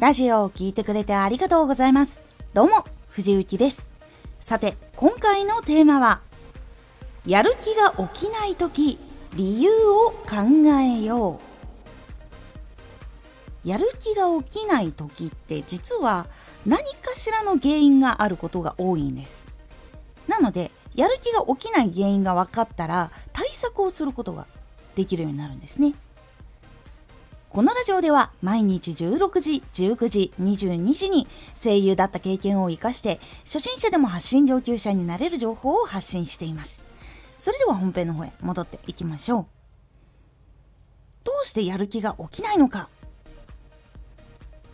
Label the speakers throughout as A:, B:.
A: ラジオを聴いてくれてありがとうございます。どうも、藤幸です。さて、今回のテーマは、やる気が起きないとき、理由を考えよう。やる気が起きないときって実は何かしらの原因があることが多いんです。なので、やる気が起きない原因が分かったら対策をすることができるようになるんですね。このラジオでは毎日16時、19時、22時に声優だった経験を活かして初心者でも発信上級者になれる情報を発信しています。それでは本編の方へ戻っていきましょう。どうしてやる気が起きないのか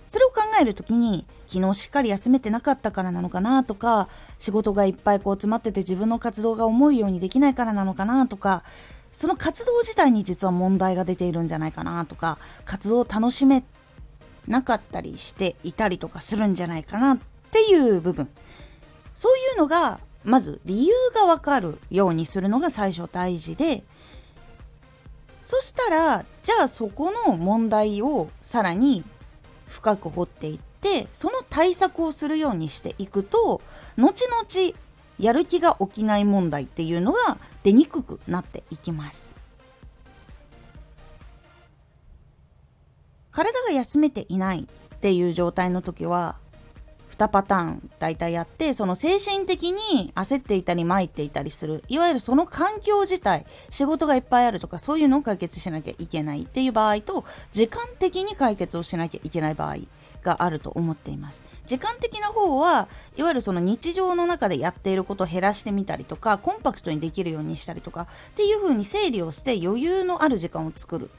A: それを考えるときに昨日しっかり休めてなかったからなのかなとか仕事がいっぱいこう詰まってて自分の活動が思うようにできないからなのかなとかその活動自体に実は問題が出ているんじゃないかなとか活動を楽しめなかったりしていたりとかするんじゃないかなっていう部分。そういうのがまず理由がわかるようにするのが最初大事でそしたらじゃあそこの問題をさらに深く掘っていってその対策をするようにしていくと後々やる気が起きない問題っていうのが出にくくなっていきます。体が休めていないっていう状態の時は2パターン大体あってその精神的に焦っていたり参っていたりする。いわゆるその環境自体仕事がいっぱいあるとかそういうのを解決しなきゃいけないっていう場合と時間的に解決をしなきゃいけない場合。があると思っています。時間的な方はいわゆるその日常の中でやっていることを減らしてみたりとかコンパクトにできるようにしたりとかっていう風に整理をして余裕のある時間を作る。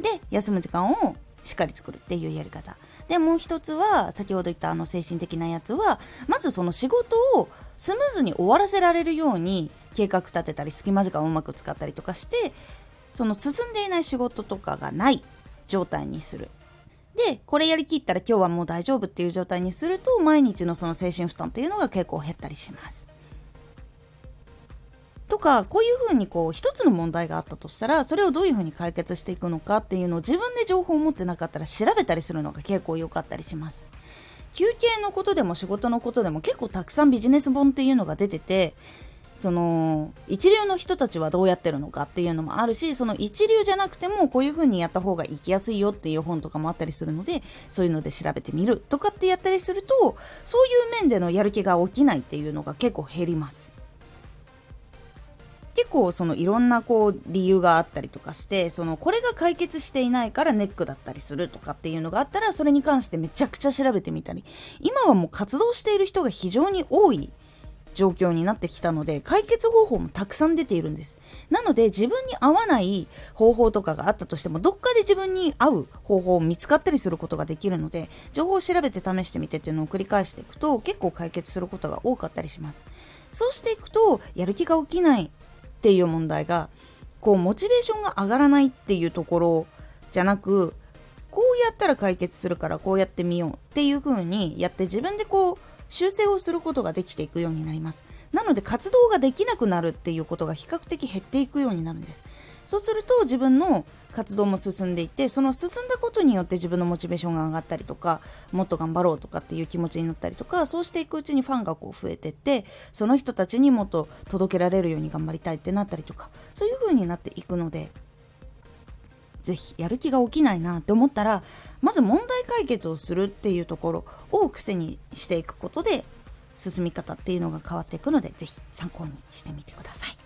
A: で休む時間をしっかり作る。っていうやり方。でもう一つは先ほど言ったあの精神的なやつはまずその仕事をスムーズに終わらせられるように計画立てたり隙間時間をうまく使ったりとかしてその進んでいない仕事とかがない状態にする。で、これやりきったら今日はもう大丈夫っていう状態にすると、毎日のその精神負担っていうのが結構減ったりします。とか、こういうふうにこう、一つの問題があったとしたら、それをどういうふうに解決していくのかっていうのを自分で情報を持ってなかったら調べたりするのが結構良かったりします。休憩のことでも仕事のことでも結構たくさんビジネス本っていうのが出てて、その一流の人たちはどうやってるのかっていうのもあるしその一流じゃなくてもこういう風にやった方が生きやすいよっていう本とかもあったりするのでそういうので調べてみるとかってやったりするとそういう面でのやる気が起きないっていうのが結構減ります。結構そのいろんなこう理由があったりとかしてそのこれが解決していないからネックだったりするとかっていうのがあったらそれに関してめちゃくちゃ調べてみたり。今はもう活動している人が非常に多い状況になってきたので解決方法もたくさん出ているんです。なので自分に合わない方法とかがあったとしてもどっかで自分に合う方法を見つかったりすることができるので情報を調べて試してみてっていうのを繰り返していくと結構解決することが多かったりします。そうしていくとやる気が起きないっていう問題がこうモチベーションが上がらないっていうところじゃなくこうやったら解決するからこうやってみようっていう風にやって自分でこう修正をすることができていくようになります。なので活動ができなくなるっていうことが比較的減っていくようになるんです。そうすると自分の活動も進んでいってその進んだことによって自分のモチベーションが上がったりとかもっと頑張ろうとかっていう気持ちになったりとかそうしていくうちにファンがこう増えてってその人たちにもっと届けられるように頑張りたいってなったりとかそういう風になっていくのでぜひやる気が起きないなって思ったらまず問題解決をするっていうところを癖にしていくことで進み方っていうのが変わっていくのでぜひ参考にしてみてください。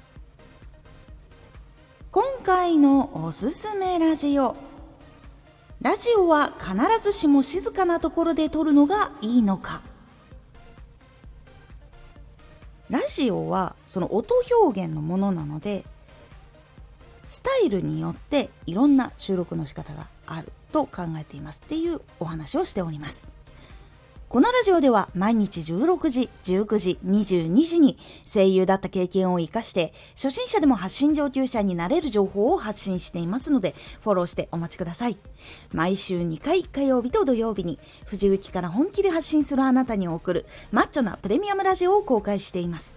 A: 今回のおすすめラジオ。ラジオは必ずしも静かなところで撮るのがいいのか。ラジオはその音表現のものなのでスタイルによっていろんな収録の仕方があると考えていますっていうお話をしております。このラジオでは毎日16時、19時、22時に声優だった経験を活かして初心者でも発信上級者になれる情報を発信していますのでフォローしてお待ちください。毎週2回火曜日と土曜日に藤雪から本気で発信するあなたに送るマッチョなプレミアムラジオを公開しています。